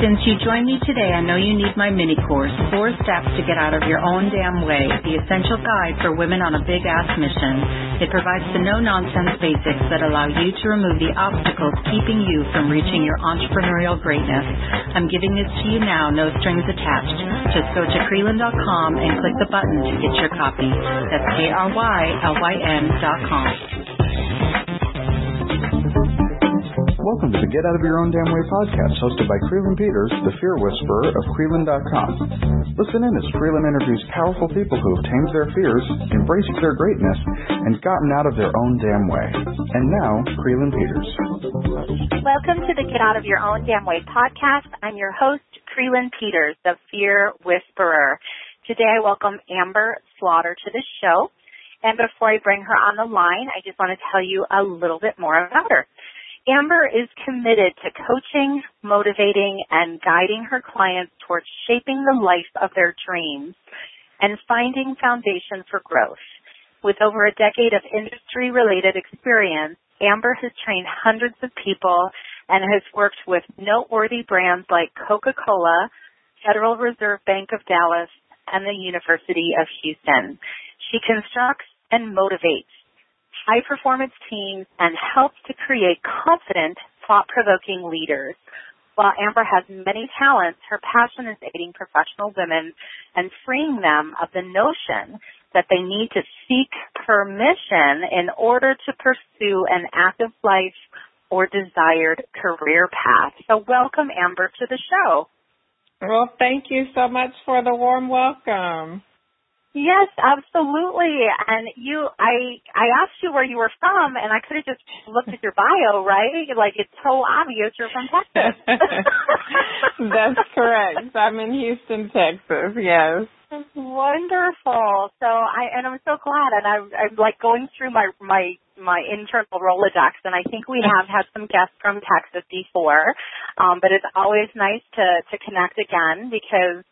Since you joined me today, I know you need my mini course, Four Steps to Get Out of Your Own Damn Way, the essential guide for women on a big ass mission. It provides the no nonsense basics that allow you to remove the obstacles keeping you from reaching your entrepreneurial greatness. I'm giving this to you now, no strings attached. Just go to Krylyn.com and click the button to get your copy. That's K R Y L Y N.com. Welcome to the Get Out of Your Own Damn Way podcast, hosted by Krylyn Peters, the fear whisperer of Krylyn.com. Listen in as Krylyn interviews powerful people who have tamed their fears, embraced their greatness, and gotten out of their own damn way. And now, Krylyn Peters. Welcome to the Get Out of Your Own Damn Way podcast. I'm your host, Krylyn Peters, the fear whisperer. Today I welcome Amber Slaughter to the show. And before I bring her on the line, I just want to tell you a little bit more about her. Amber is committed to coaching, motivating, and guiding her clients towards shaping the life of their dreams and finding foundation for growth. With over a decade of industry related experience, Amber has trained hundreds of people and has worked with noteworthy brands like Coca-Cola, Federal Reserve Bank of Dallas, and the University of Houston. She constructs and motivates high performance teams and helps to create confident, thought provoking leaders. While Amber has many talents, her passion is aiding professional women and freeing them of the notion that they need to seek permission in order to pursue an active life or desired career path. So welcome Amber to the show. Well, thank you so much for the warm welcome. Yes, absolutely. And you, I, I asked you where you were from, and I could have just looked at your bio, right? Like it's so obvious you're from Texas. That's correct. I'm in Houston, Texas. Yes. Wonderful. So I, and I'm so glad. And I, I'm like going through my my my internal Rolodex, and I think we have had some guests from Texas before. Um, but it's always nice to to connect again because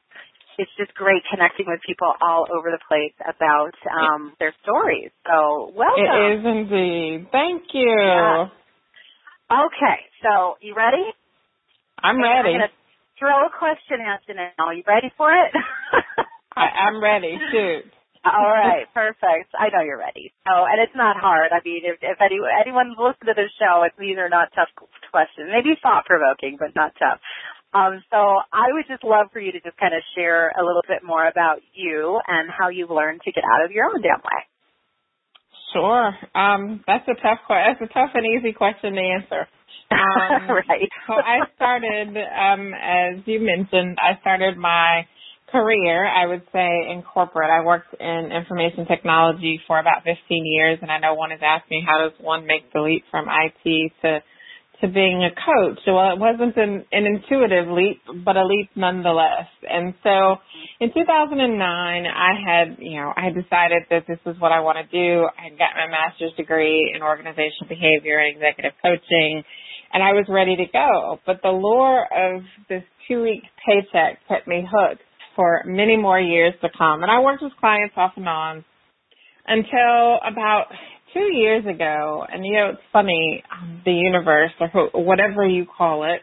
it's just great connecting with people all over the place about um, their stories. So welcome. It is indeed. Thank you. Yeah. Okay, so you ready? I'm ready. I'm throw a question at you now. You ready for it? I, I'm ready. Shoot. All right, perfect. I know you're ready. Oh, and it's not hard. I mean, if, if any, anyone's listened to this show, it's, these are not tough questions. Maybe thought provoking, but not tough. Um, so I would just love for you to just kind of share a little bit more about you and how you've learned to get out of your own damn way. Sure. Um, that's a tough question. That's a tough and easy question to answer. Um, right. so I started, um, as you mentioned, I started my career, I would say, in corporate. I worked in information technology for about 15 years, and I know one is asking how does one make the leap from IT to to being a coach. Well, it wasn't an, an intuitive leap, but a leap nonetheless. And so in 2009, I had, you know, I had decided that this is what I want to do. I had got my master's degree in organizational behavior and executive coaching, and I was ready to go. But the lure of this two week paycheck kept me hooked for many more years to come. And I worked with clients off and on until about two years ago, and you know it's funny, um, the universe or whatever you call it,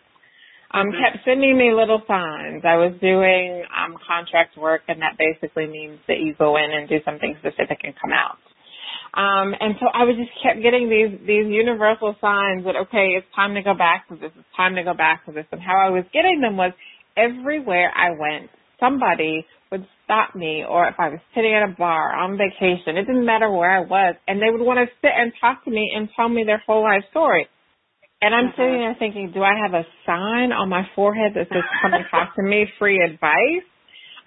um, mm-hmm. kept sending me little signs. I was doing um, contract work, and that basically means that you go in and do something specific and come out. Um, and so I was just kept getting these these universal signs that okay, it's time to go back to this. It's time to go back to this. And how I was getting them was everywhere I went, somebody would stop me or if I was sitting at a bar on vacation, it didn't matter where I was, and they would want to sit and talk to me and tell me their whole life story. And I'm mm-hmm. sitting there thinking, do I have a sign on my forehead that says come and talk to me, free advice?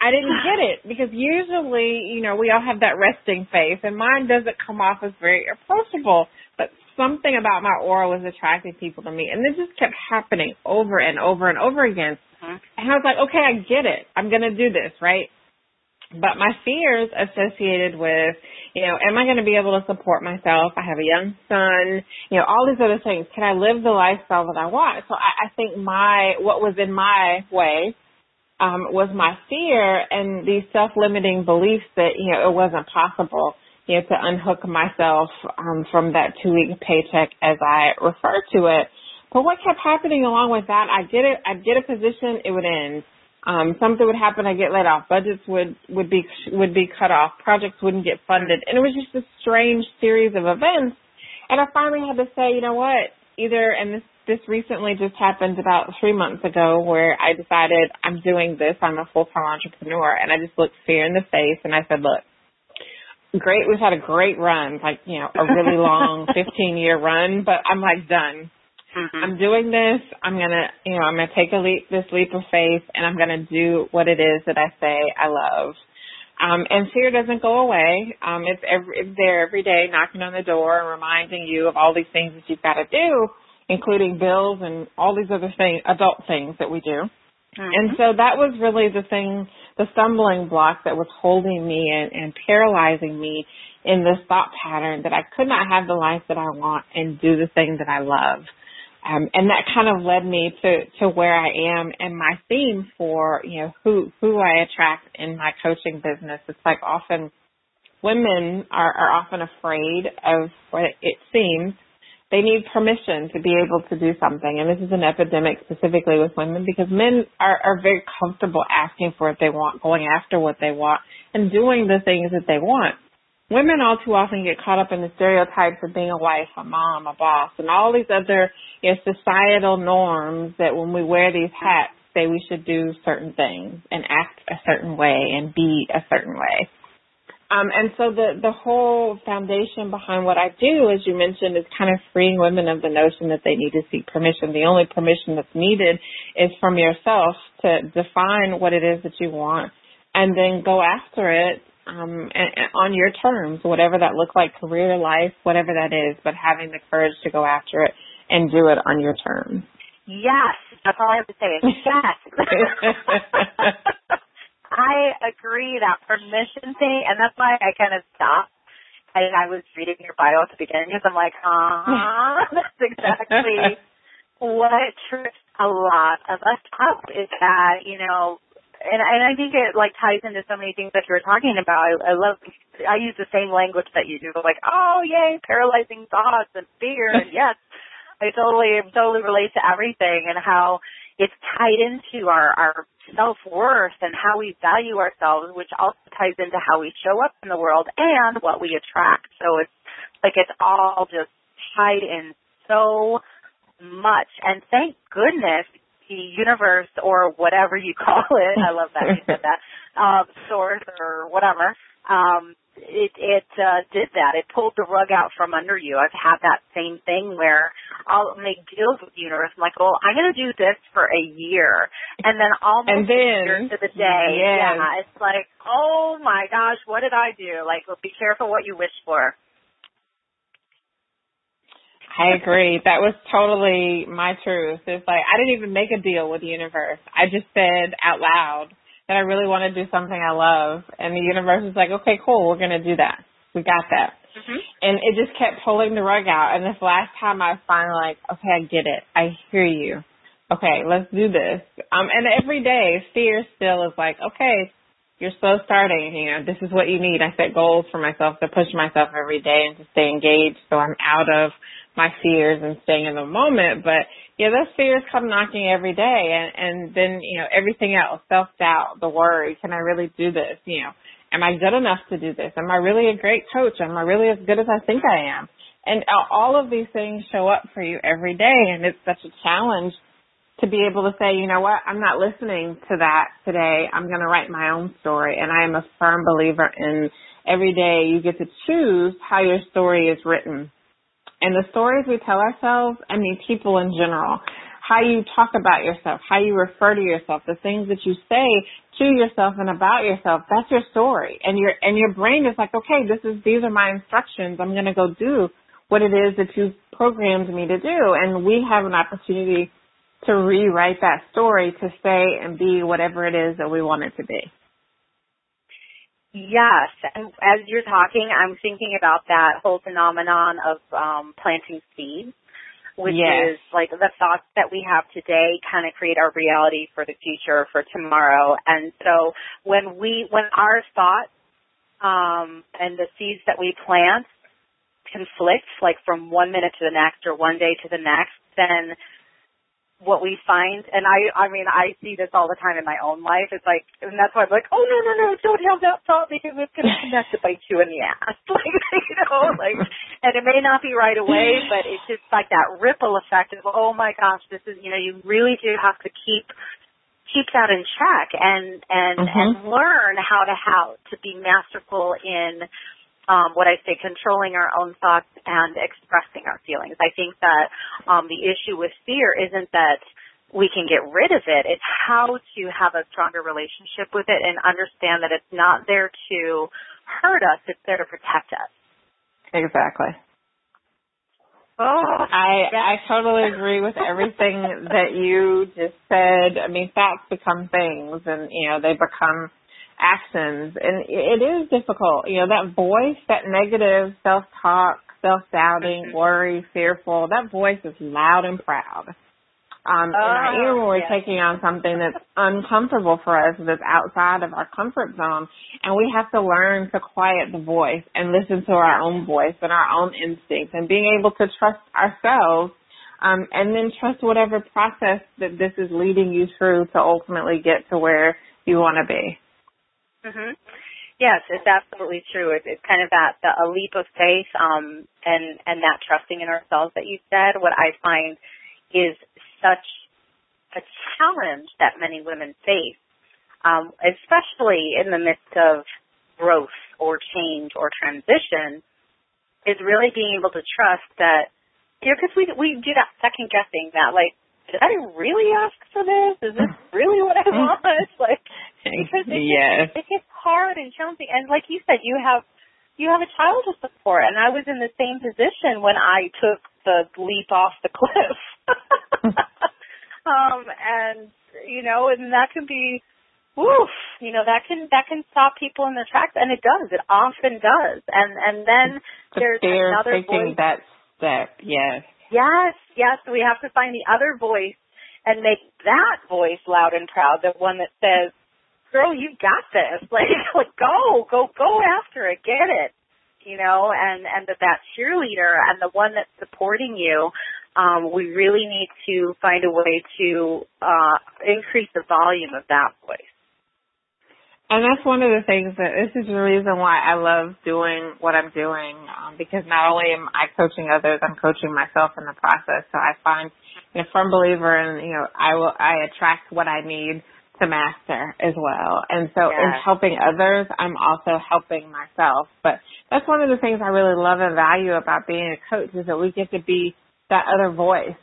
I didn't get it because usually, you know, we all have that resting face and mine doesn't come off as very approachable, but something about my aura was attracting people to me and this just kept happening over and over and over again. Mm-hmm. And I was like, okay, I get it. I'm going to do this, right? But my fears associated with, you know, am I going to be able to support myself? I have a young son, you know, all these other things. Can I live the lifestyle that I want? So I, I think my, what was in my way, um, was my fear and these self-limiting beliefs that, you know, it wasn't possible, you know, to unhook myself, um, from that two-week paycheck as I refer to it But what kept happening along with that, I get it, I'd get a position, it would end. Um, something would happen, I get laid off. Budgets would, would be, would be cut off. Projects wouldn't get funded. And it was just a strange series of events. And I finally had to say, you know what, either, and this, this recently just happened about three months ago where I decided I'm doing this. I'm a full-time entrepreneur and I just looked fear in the face and I said, look, great. We've had a great run, like, you know, a really long 15 year run, but I'm like done. Mm-hmm. I'm doing this. I'm going to, you know, I'm going to take a leap, this leap of faith and I'm going to do what it is that I say I love. Um, and fear doesn't go away. Um, it's, every, it's there every day knocking on the door and reminding you of all these things that you've got to do, including bills and all these other things, adult things that we do. Mm-hmm. And so that was really the thing, the stumbling block that was holding me and, and paralyzing me in this thought pattern that I could not have the life that I want and do the thing that I love. Um, and that kind of led me to, to where I am and my theme for, you know, who, who I attract in my coaching business. It's like often women are, are often afraid of what it seems they need permission to be able to do something. And this is an epidemic specifically with women because men are, are very comfortable asking for what they want, going after what they want, and doing the things that they want. Women all too often get caught up in the stereotypes of being a wife, a mom, a boss, and all these other you know, societal norms that when we wear these hats say we should do certain things and act a certain way and be a certain way. Um, and so the, the whole foundation behind what I do, as you mentioned, is kind of freeing women of the notion that they need to seek permission. The only permission that's needed is from yourself to define what it is that you want and then go after it um, and, and on your terms, whatever that looks like, career, life, whatever that is, but having the courage to go after it and do it on your terms. Yes, that's all I have to say yes. I agree that permission thing, and that's why I kind of stopped. And I was reading your bio at the beginning because I'm like, uh that's exactly what trips a lot of us up is that, you know, and and I think it like ties into so many things that you were talking about. I, I love I use the same language that you do, like, oh yay, paralyzing thoughts and fear and yes. I totally totally relate to everything and how it's tied into our, our self-worth and how we value ourselves, which also ties into how we show up in the world and what we attract. So it's like it's all just tied in so much. And thank goodness the universe or whatever you call it, I love that you said that, um, source or whatever, um, it it uh, did that. It pulled the rug out from under you. I've had that same thing where I'll make deals with the universe. I'm like, well, I'm going to do this for a year, and then almost and then, year to the day, yes. yeah, it's like, oh my gosh, what did I do? Like, well, be careful what you wish for. I agree. That was totally my truth. It's like I didn't even make a deal with the universe. I just said out loud that I really want to do something I love. And the universe is like, okay, cool, we're going to do that. We got that. Mm-hmm. And it just kept pulling the rug out. And this last time I finally like, okay, I get it. I hear you. Okay, let's do this. Um, and every day, fear still is like, okay, you're slow starting. You know, this is what you need. I set goals for myself to push myself every day and to stay engaged so I'm out of my fears and staying in the moment. But yeah, those fears come knocking every day and, and then, you know, everything else, self doubt, the worry, can I really do this? You know, am I good enough to do this? Am I really a great coach? Am I really as good as I think I am? And all of these things show up for you every day and it's such a challenge to be able to say, you know what, I'm not listening to that today. I'm going to write my own story. And I am a firm believer in every day you get to choose how your story is written and the stories we tell ourselves, I mean people in general, how you talk about yourself, how you refer to yourself, the things that you say to yourself and about yourself, that's your story. And your and your brain is like, okay, this is these are my instructions. I'm gonna go do what it is that you've programmed me to do. And we have an opportunity to rewrite that story to say and be whatever it is that we want it to be. Yes, and as you're talking, I'm thinking about that whole phenomenon of um, planting seeds, which yes. is like the thoughts that we have today kind of create our reality for the future, for tomorrow. And so when we, when our thoughts um, and the seeds that we plant conflict, like from one minute to the next or one day to the next, then what we find, and I, I mean, I see this all the time in my own life. It's like, and that's why I'm like, oh no, no, no, don't have that thought because it's going to connect to bite you in the ass, like you know, like, and it may not be right away, but it's just like that ripple effect of, oh my gosh, this is, you know, you really do have to keep keep that in check and and mm-hmm. and learn how to how to be masterful in um, what I say, controlling our own thoughts and expressing our feelings. I think that um, the issue with fear isn't that we can get rid of it. It's how to have a stronger relationship with it and understand that it's not there to hurt us, it's there to protect us. Exactly. Oh, I I totally agree with everything that you just said. I mean, facts become things, and you know they become actions and it is difficult you know that voice that negative self talk self doubting mm-hmm. worry fearful that voice is loud and proud um oh, and even when we're yes. taking on something that's uncomfortable for us that's outside of our comfort zone and we have to learn to quiet the voice and listen to our own voice and our own instincts and being able to trust ourselves um, and then trust whatever process that this is leading you through to ultimately get to where you want to be. Mhm. Yes, it's absolutely true. It's, it's kind of that the, a leap of faith, um, and and that trusting in ourselves that you said. What I find is such a challenge that many women face, um, especially in the midst of growth or change or transition, is really being able to trust that you know because we we do that second guessing that like did I really ask for this? Is this really what I want? like because it, yes. gets, it gets hard and challenging. And like you said, you have you have a child to support, and I was in the same position when I took the leap off the cliff. um, and you know, and that can be, woof, you know, that can that can stop people in their tracks, and it does. It often does. And and then the there's another taking voice. that step. Yes. Yes, yes. We have to find the other voice and make that voice loud and proud, the one that says, "Girl, you got this! Like, like go, go, go after it, get it." You know, and and that that cheerleader and the one that's supporting you. Um, we really need to find a way to uh, increase the volume of that voice. And that's one of the things that this is the reason why I love doing what I'm doing um, because not only am I coaching others, I'm coaching myself in the process. So I find you know, firm believer in you know I will I attract what I need to master as well. And so yes. in helping others, I'm also helping myself. But that's one of the things I really love and value about being a coach is that we get to be that other voice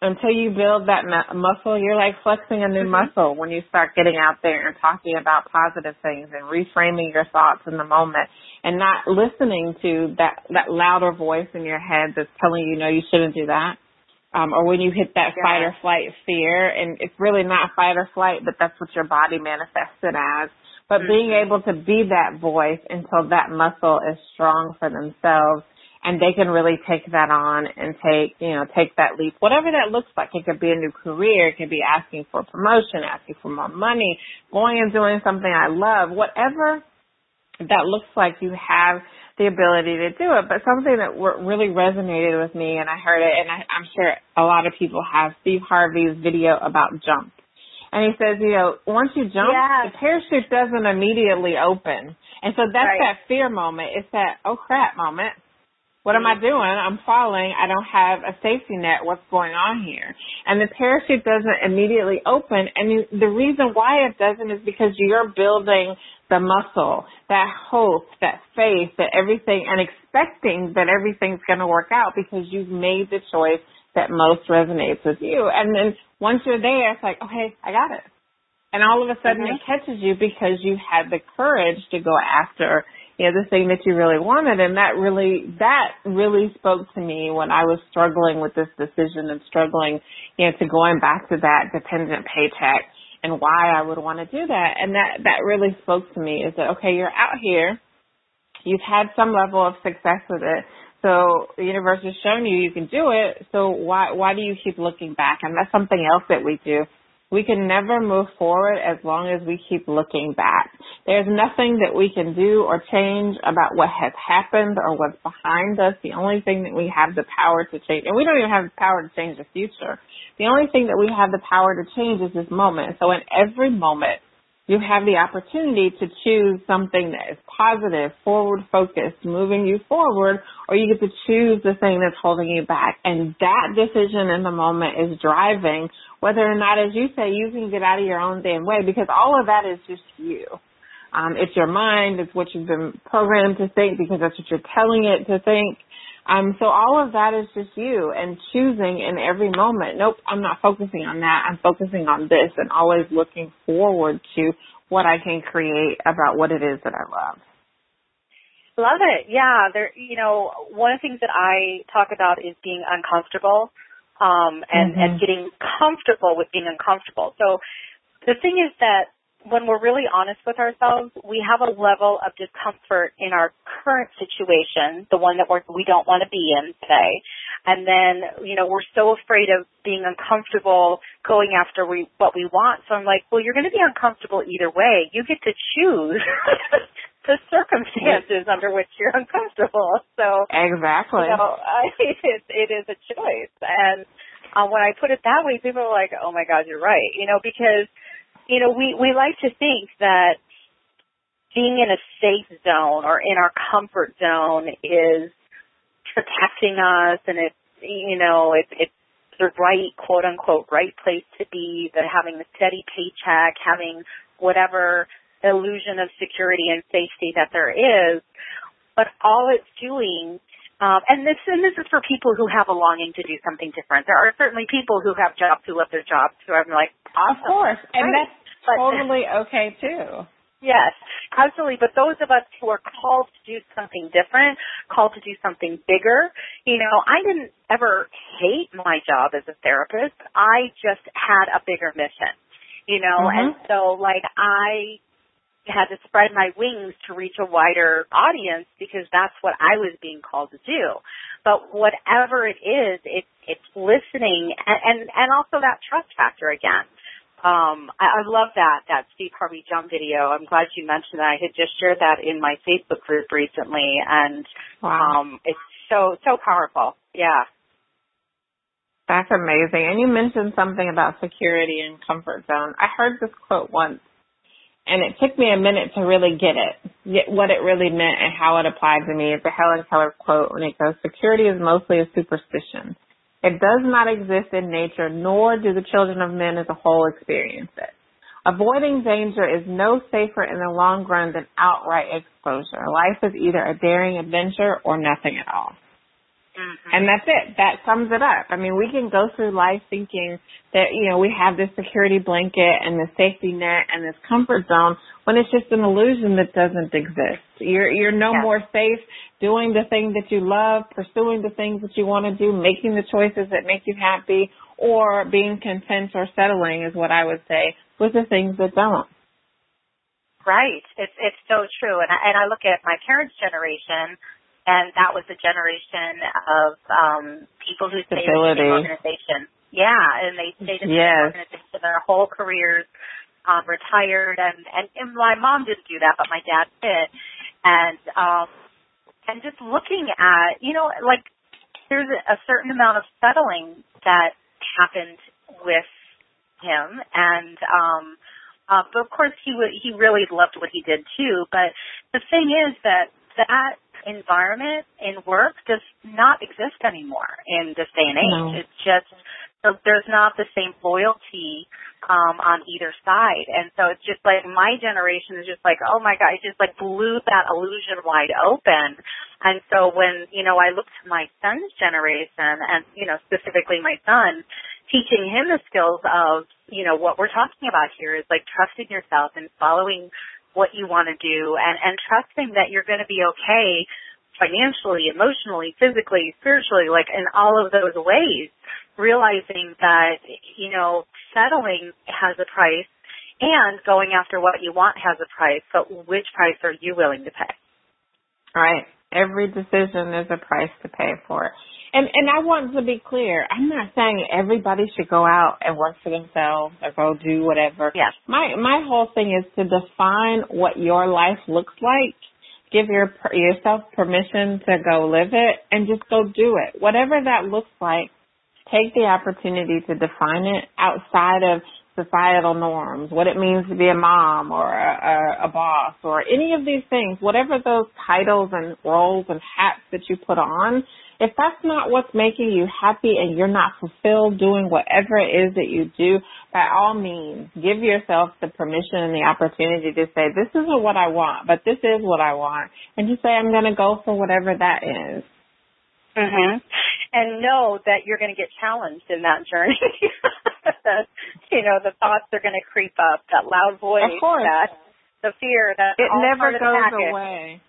until you build that muscle, you're like flexing a new mm-hmm. muscle when you start getting out there and talking about positive things and reframing your thoughts in the moment and not listening to that that louder voice in your head that's telling you no you shouldn't do that. Um, or when you hit that yeah. fight or flight fear and it's really not fight or flight, but that's what your body manifests it as. But mm-hmm. being able to be that voice until that muscle is strong for themselves and they can really take that on and take, you know, take that leap. Whatever that looks like. It could be a new career. It could be asking for promotion, asking for more money, going and doing something I love. Whatever that looks like, you have the ability to do it. But something that really resonated with me, and I heard it, and I, I'm sure a lot of people have, Steve Harvey's video about jump. And he says, you know, once you jump, yes. the parachute doesn't immediately open. And so that's right. that fear moment. It's that, oh crap moment what am I mm-hmm. doing? I'm falling. I don't have a safety net. What's going on here? And the parachute doesn't immediately open. And the reason why it doesn't is because you're building the muscle, that hope, that faith, that everything, and expecting that everything's going to work out because you've made the choice that most resonates with you. And then once you're there, it's like, okay, I got it. And all of a sudden mm-hmm. it catches you because you had the courage to go after you know, the thing that you really wanted. And that really, that really spoke to me when I was struggling with this decision and struggling, you know, to going back to that dependent paycheck and why I would want to do that. And that, that really spoke to me is that, okay, you're out here. You've had some level of success with it. So the universe has shown you you can do it. So why, why do you keep looking back? And that's something else that we do We can never move forward as long as we keep looking back. There's nothing that we can do or change about what has happened or what's behind us. The only thing that we have the power to change, and we don't even have the power to change the future. The only thing that we have the power to change is this moment. So in every moment, you have the opportunity to choose something that is positive, forward focused, moving you forward, or you get to choose the thing that's holding you back. And that decision in the moment is driving whether or not, as you say, you can get out of your own damn way because all of that is just you. Um, it's your mind, it's what you've been programmed to think because that's what you're telling it to think. Um, so all of that is just you and choosing in every moment. Nope, I'm not focusing on that. I'm focusing on this and always looking forward to what I can create about what it is that I love. Love it. Yeah. There, you know, one of the things that I talk about is being uncomfortable, um, and, mm-hmm. and getting comfortable with being uncomfortable. So the thing is that when we're really honest with ourselves, we have a level of discomfort in our current situation, the one that we're, we don't want to be in today. And then, you know, we're so afraid of being uncomfortable going after we, what we want. So I'm like, well, you're going to be uncomfortable either way. You get to choose the circumstances under which you're uncomfortable. So exactly, you know, I, it, it is a choice. And uh, when I put it that way, people are like, "Oh my God, you're right," you know, because you know, we, we like to think that being in a safe zone or in our comfort zone is protecting us and it's, you know, it, it's the right, quote unquote, right place to be, that having the steady paycheck, having whatever illusion of security and safety that there is. But all it's doing um, and this and this is for people who have a longing to do something different. There are certainly people who have jobs who love their jobs who I'm like, awesome. Of course, and that's but, totally okay too. Yes, absolutely. But those of us who are called to do something different, called to do something bigger, you know, I didn't ever hate my job as a therapist. I just had a bigger mission, you know, mm-hmm. and so like I had to spread my wings to reach a wider audience because that's what I was being called to do. But whatever it is, it's it's listening and and, and also that trust factor again. Um, I, I love that that Steve Harvey jump video. I'm glad you mentioned that. I had just shared that in my Facebook group recently, and wow. um, it's so so powerful. Yeah. That's amazing. And you mentioned something about security and comfort zone. I heard this quote once and it took me a minute to really get it, get what it really meant and how it applied to me. It's a Helen Keller quote and it goes, security is mostly a superstition. It does not exist in nature, nor do the children of men as a whole experience it. Avoiding danger is no safer in the long run than outright exposure. Life is either a daring adventure or nothing at all. Mm-hmm. And that's it. That sums it up. I mean, we can go through life thinking that, you know, we have this security blanket and this safety net and this comfort zone when it's just an illusion that doesn't exist. You're, you're no yeah. more safe doing the thing that you love, pursuing the things that you want to do, making the choices that make you happy, or being content or settling is what I would say with the things that don't. Right. It's it's so true. And I, and I look at my parents' generation and that was a generation of um, people who stayed Stability. in the same organization. Yeah, and they stayed in yes. the organization their whole careers, um, retired, and, and and my mom didn't do that, but my dad did, and um, and just looking at you know like there's a certain amount of settling that happened with him, and um, uh, but of course he w- he really loved what he did too. But the thing is that that environment in work does not exist anymore in this day and age. No. It's just there's not the same loyalty um on either side. And so it's just like my generation is just like, oh my God, it just like blew that illusion wide open. And so when, you know, I look to my son's generation and, you know, specifically my son, teaching him the skills of, you know, what we're talking about here is like trusting yourself and following what you want to do and, and trusting that you're going to be okay financially, emotionally, physically, spiritually, like in all of those ways, realizing that, you know, settling has a price and going after what you want has a price, but which price are you willing to pay? Right. Every decision is a price to pay for. it. And and I want to be clear. I'm not saying everybody should go out and work for themselves or go do whatever. Yes. My my whole thing is to define what your life looks like. Give your yourself permission to go live it and just go do it. Whatever that looks like, take the opportunity to define it outside of societal norms, what it means to be a mom or a, a, a boss or any of these things, whatever those titles and roles and hats that you put on, if that's not what's making you happy and you're not fulfilled doing whatever it is that you do, by all means, give yourself the permission and the opportunity to say, this isn't what I want, but this is what I want. And just say, I'm going to go for whatever that is. Mhm. And know that you're going to get challenged in that journey. you know, the thoughts are going to creep up. That loud voice. That the fear. That it never goes the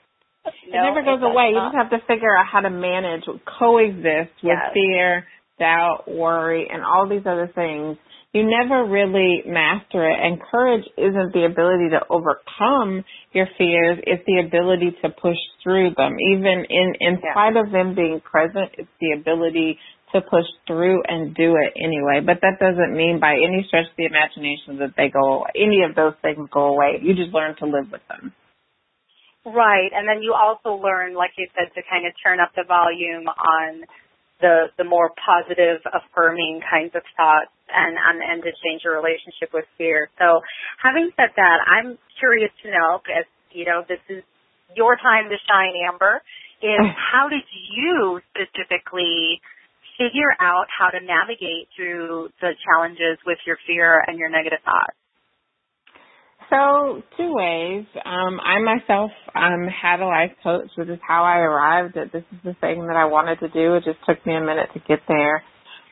No, it never goes away. You just have to figure out how to manage, coexist with Yes. fear, doubt, worry, and all these other things. You never really master it. And courage isn't the ability to overcome your fears, it's the ability to push through them. Even in, in spite of them being present, it's the ability to push through and do it anyway. But that doesn't mean by any stretch of the imagination that they go, away. any of those things go away. You just learn to live with them. Right, and then you also learn, like you said, to kind of turn up the volume on the the more positive, affirming kinds of thoughts, and and, and to change your relationship with fear. So, having said that, I'm curious to know, as you know, this is your time to shine, Amber. Is oh. how did you specifically figure out how to navigate through the challenges with your fear and your negative thoughts? So two ways. Um, I myself um, had a life coach, which is how I arrived at this is the thing that I wanted to do. It just took me a minute to get there.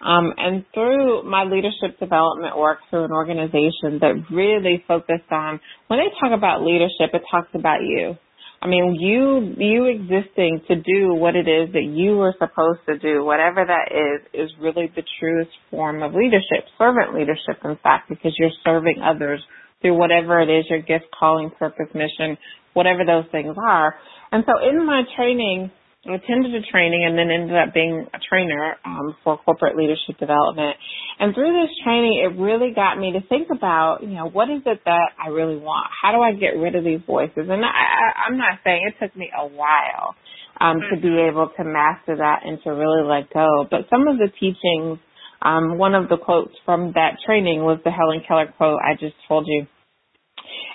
Um, and through my leadership development work through an organization that really focused on when they talk about leadership, it talks about you. I mean, you you existing to do what it is that you were supposed to do, whatever that is, is really the truest form of leadership, servant leadership, in fact, because you're serving others through whatever it is your gift, calling, purpose, mission, whatever those things are. And so in my training, I attended a training and then ended up being a trainer um, for corporate leadership development. And through this training, it really got me to think about, you know, what is it that I really want? How do I get rid of these voices? And I, I, I'm not saying it took me a while um, to be able to master that and to really let go. But some of the teachings um, one of the quotes from that training was the Helen Keller quote I just told you.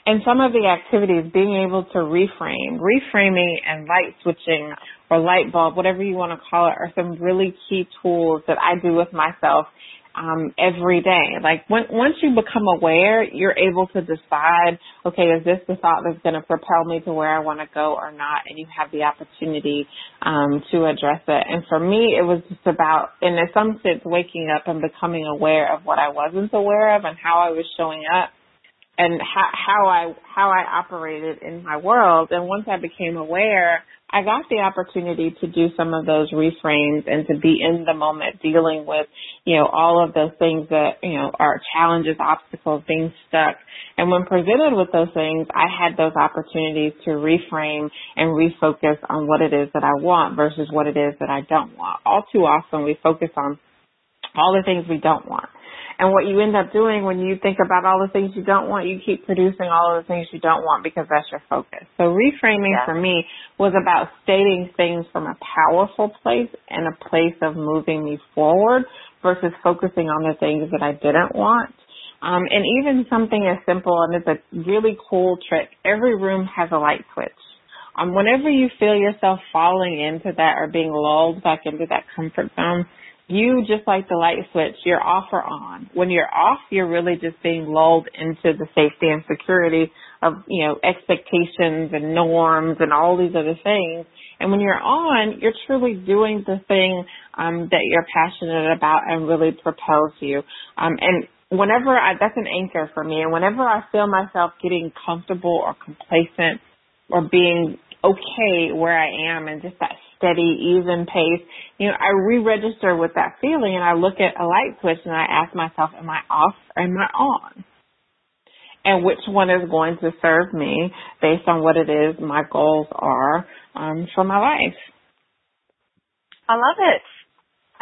And some of the activities, being able to reframe, reframing and light switching or light bulb, whatever you want to call it, are some really key tools that I do with myself um, every day. Like when, once you become aware, you're able to decide, okay, is this the thought that's going to propel me to where I want to go or not? And you have the opportunity um, to address it. And for me, it was just about, in some sense, waking up and becoming aware of what I wasn't aware of and how I was showing up and how, how I how I operated in my world. And once I became aware, I got the opportunity to do some of those reframes and to be in the moment dealing with, you know, all of those things that, you know, are challenges, obstacles, being stuck. And when presented with those things, I had those opportunities to reframe and refocus on what it is that I want versus what it is that I don't want. All too often we focus on all the things we don't want. And what you end up doing when you think about all the things you don't want, you keep producing all of the things you don't want because that's your focus. So reframing Yeah. for me was about stating things from a powerful place and a place of moving me forward versus focusing on the things that I didn't want. Um, and even something as simple, and it's a really cool trick, every room has a light switch. Um, whenever you feel yourself falling into that or being lulled back into that comfort zone, you just like the light switch, you're off or on. When you're off, you're really just being lulled into the safety and security of, you know, expectations and norms and all these other things. And when you're on, you're truly doing the thing um, that you're passionate about and really propels you. Um, and whenever I, that's an anchor for me. And whenever I feel myself getting comfortable or complacent or being okay where I am and just that steady, even pace, you know, I re-register with that feeling and I look at a light switch and I ask myself, am I off or am I on? And which one is going to serve me based on what it is my goals are um, for my life. I love it.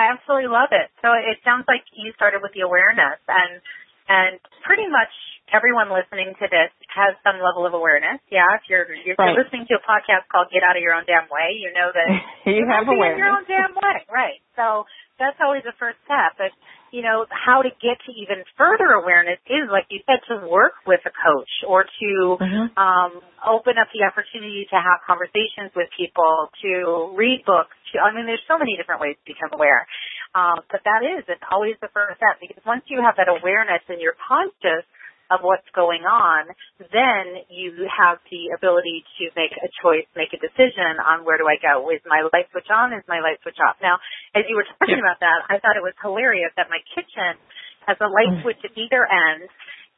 I absolutely love it. So it sounds like you started with the awareness and and pretty much everyone listening to this has some level of awareness. Yeah, if you're if right. you're listening to a podcast called Get Out of Your Own Damn Way, you know that you have awareness. Your own damn way, right? So that's always the first step. But you know, how to get to even further awareness is, like you said, to work with a coach or to mm-hmm. um, open up the opportunity to have conversations with people, to read books. To, I mean, there's so many different ways to become aware. Um, but that is, it's always the first step because once you have that awareness and you're conscious of what's going on, then you have the ability to make a choice, make a decision on where do I go? Is my light switch on? Is my light switch off? Now, as you were talking yeah. about that, I thought it was hilarious that my kitchen has a light mm. switch at either end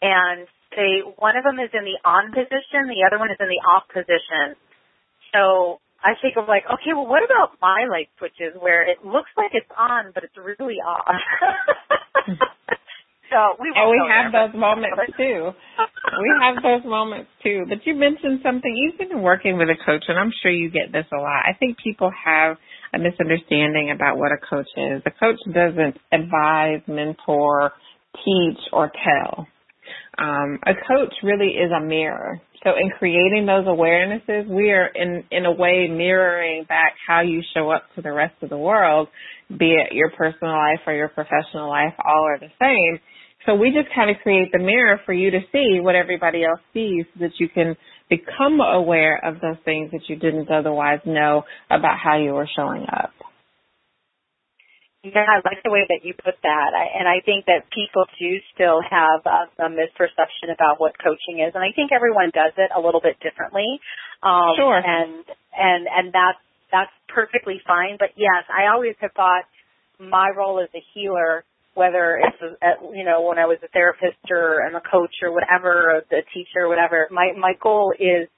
and they, one of them is in the on position, the other one is in the off position. So I think of like, okay, well, what about my light switches where it looks like it's on, but it's really off? so we and we have those moments too. we have those moments too. But you mentioned something. You've been working with a coach, and I'm sure you get this a lot. I think people have a misunderstanding about what a coach is. A coach doesn't advise, mentor, teach, or tell. Um, a coach really is a mirror. So in creating those awarenesses, we are in, in a way mirroring back how you show up to the rest of the world, be it your personal life or your professional life, all are the same. So we just kind of create the mirror for you to see what everybody else sees so that you can become aware of those things that you didn't otherwise know about how you were showing up. Yeah, I like the way that you put that, I, and I think that people do still have a, a misperception about what coaching is, and I think everyone does it a little bit differently. Um, sure. And and and that's that's perfectly fine. But yes, I always have thought my role as a healer, whether it's a, you know when I was a therapist or I'm a coach or whatever, or the teacher or whatever, my my goal is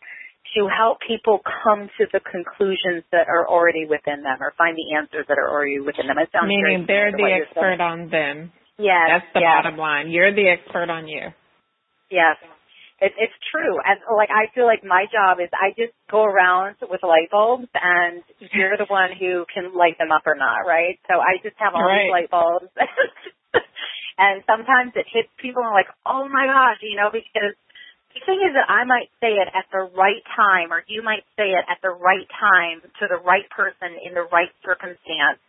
to help people come to the conclusions that are already within them or find the answers that are already within them. It sounds Meaning they're the expert on them. Yes. That's the yes. bottom line. You're the expert on you. Yes. It, it's true. And like I feel like my job is I just go around with light bulbs and you're the one who can light them up or not, right? So I just have all right. these light bulbs. and sometimes it hits people and like, oh my gosh, you know, because the thing is that I might say it at the right time, or you might say it at the right time to the right person in the right circumstance,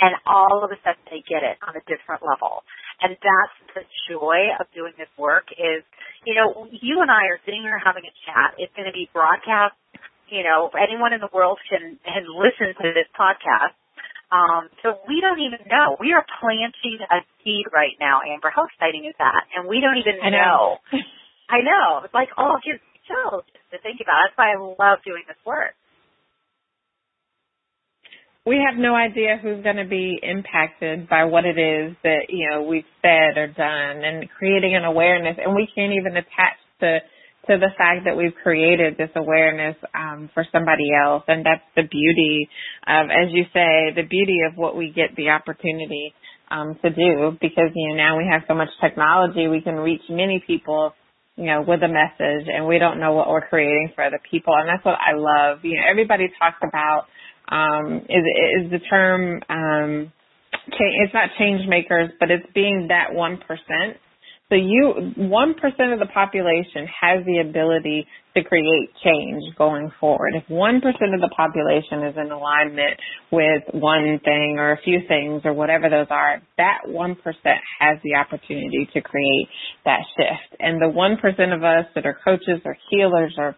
and all of a sudden they get it on a different level. And that's the joy of doing this work is, you know, you and I are sitting here having a chat. It's going to be broadcast. You know, anyone in the world can, can listen to this podcast. Um, so we don't even know. We are planting a seed right now, Amber. How exciting is that? And we don't even know. know. I know. It's like, oh, just chills to think about. That's why I love doing this work. We have no idea who's going to be impacted by what it is that, you know, we've said or done and creating an awareness and we can't even attach to to the fact that we've created this awareness um, for somebody else and that's the beauty of as you say the beauty of what we get the opportunity um, to do because you know now we have so much technology we can reach many people you know, with a message and we don't know what we're creating for other people. And that's what I love. You know, everybody talks about, um, is, is the term, um, it's not change makers, but it's being that 1% so you, 1% of the population has the ability to create change going forward. If 1% of the population is in alignment with one thing or a few things or whatever those are, that 1% has the opportunity to create that shift. And the 1% of us that are coaches or healers or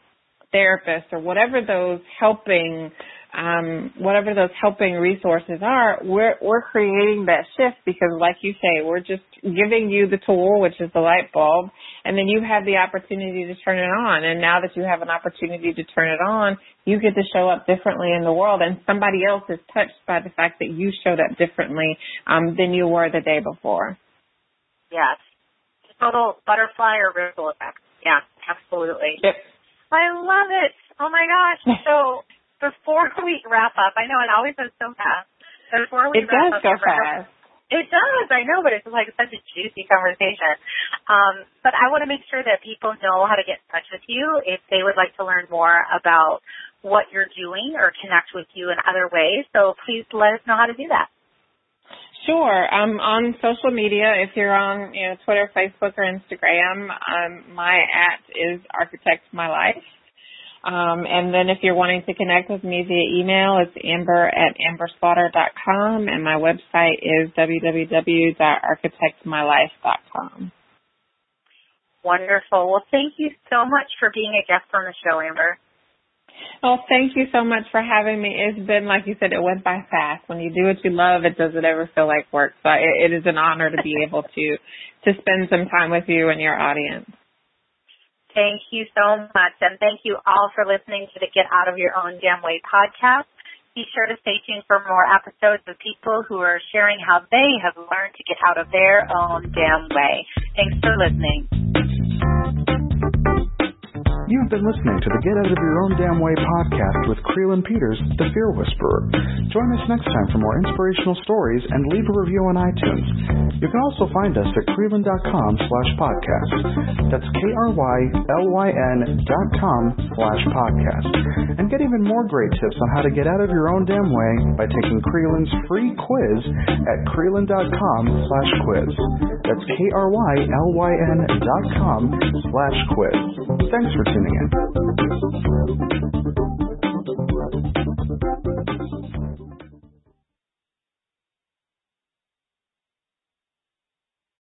therapists or whatever those helping um, whatever those helping resources are, we're we're creating that shift because, like you say, we're just giving you the tool, which is the light bulb, and then you have the opportunity to turn it on. And now that you have an opportunity to turn it on, you get to show up differently in the world, and somebody else is touched by the fact that you showed up differently um, than you were the day before. Yes, total butterfly or ripple effect. Yeah, absolutely. Yep. I love it. Oh my gosh. So we wrap up, I know it always goes so fast. Before we it does go fast. It does, I know, but it's like such a juicy conversation. Um, but I want to make sure that people know how to get in touch with you if they would like to learn more about what you're doing or connect with you in other ways. So please let us know how to do that. Sure. Um, on social media, if you're on you know Twitter, Facebook, or Instagram, um, my at is Architect My Life. Um, and then if you're wanting to connect with me via email, it's amber at amberslaughter.com, and my website is www.architectmylife.com. Wonderful. Well, thank you so much for being a guest on the show, Amber. Well, thank you so much for having me. It's been, like you said, it went by fast. When you do what you love, it doesn't ever feel like work. So it, it is an honor to be able to to spend some time with you and your audience. Thank you so much, and thank you all for listening to the Get Out of Your Own Damn Way podcast. Be sure to stay tuned for more episodes of people who are sharing how they have learned to get out of their own damn way. Thanks for listening. Been listening to the Get Out of Your Own Damn Way podcast with Krylyn Peters, the Fear Whisperer. Join us next time for more inspirational stories and leave a review on iTunes. You can also find us at Krylyn.com slash podcast. That's K-R-Y-L-Y-N dot com slash podcast. And get even more great tips on how to get out of your own damn way by taking Krylyn's free quiz at Krylyn.com slash quiz. That's K-R-Y-L-Y-N dot com slash quiz. Thanks for tuning in. Thank you.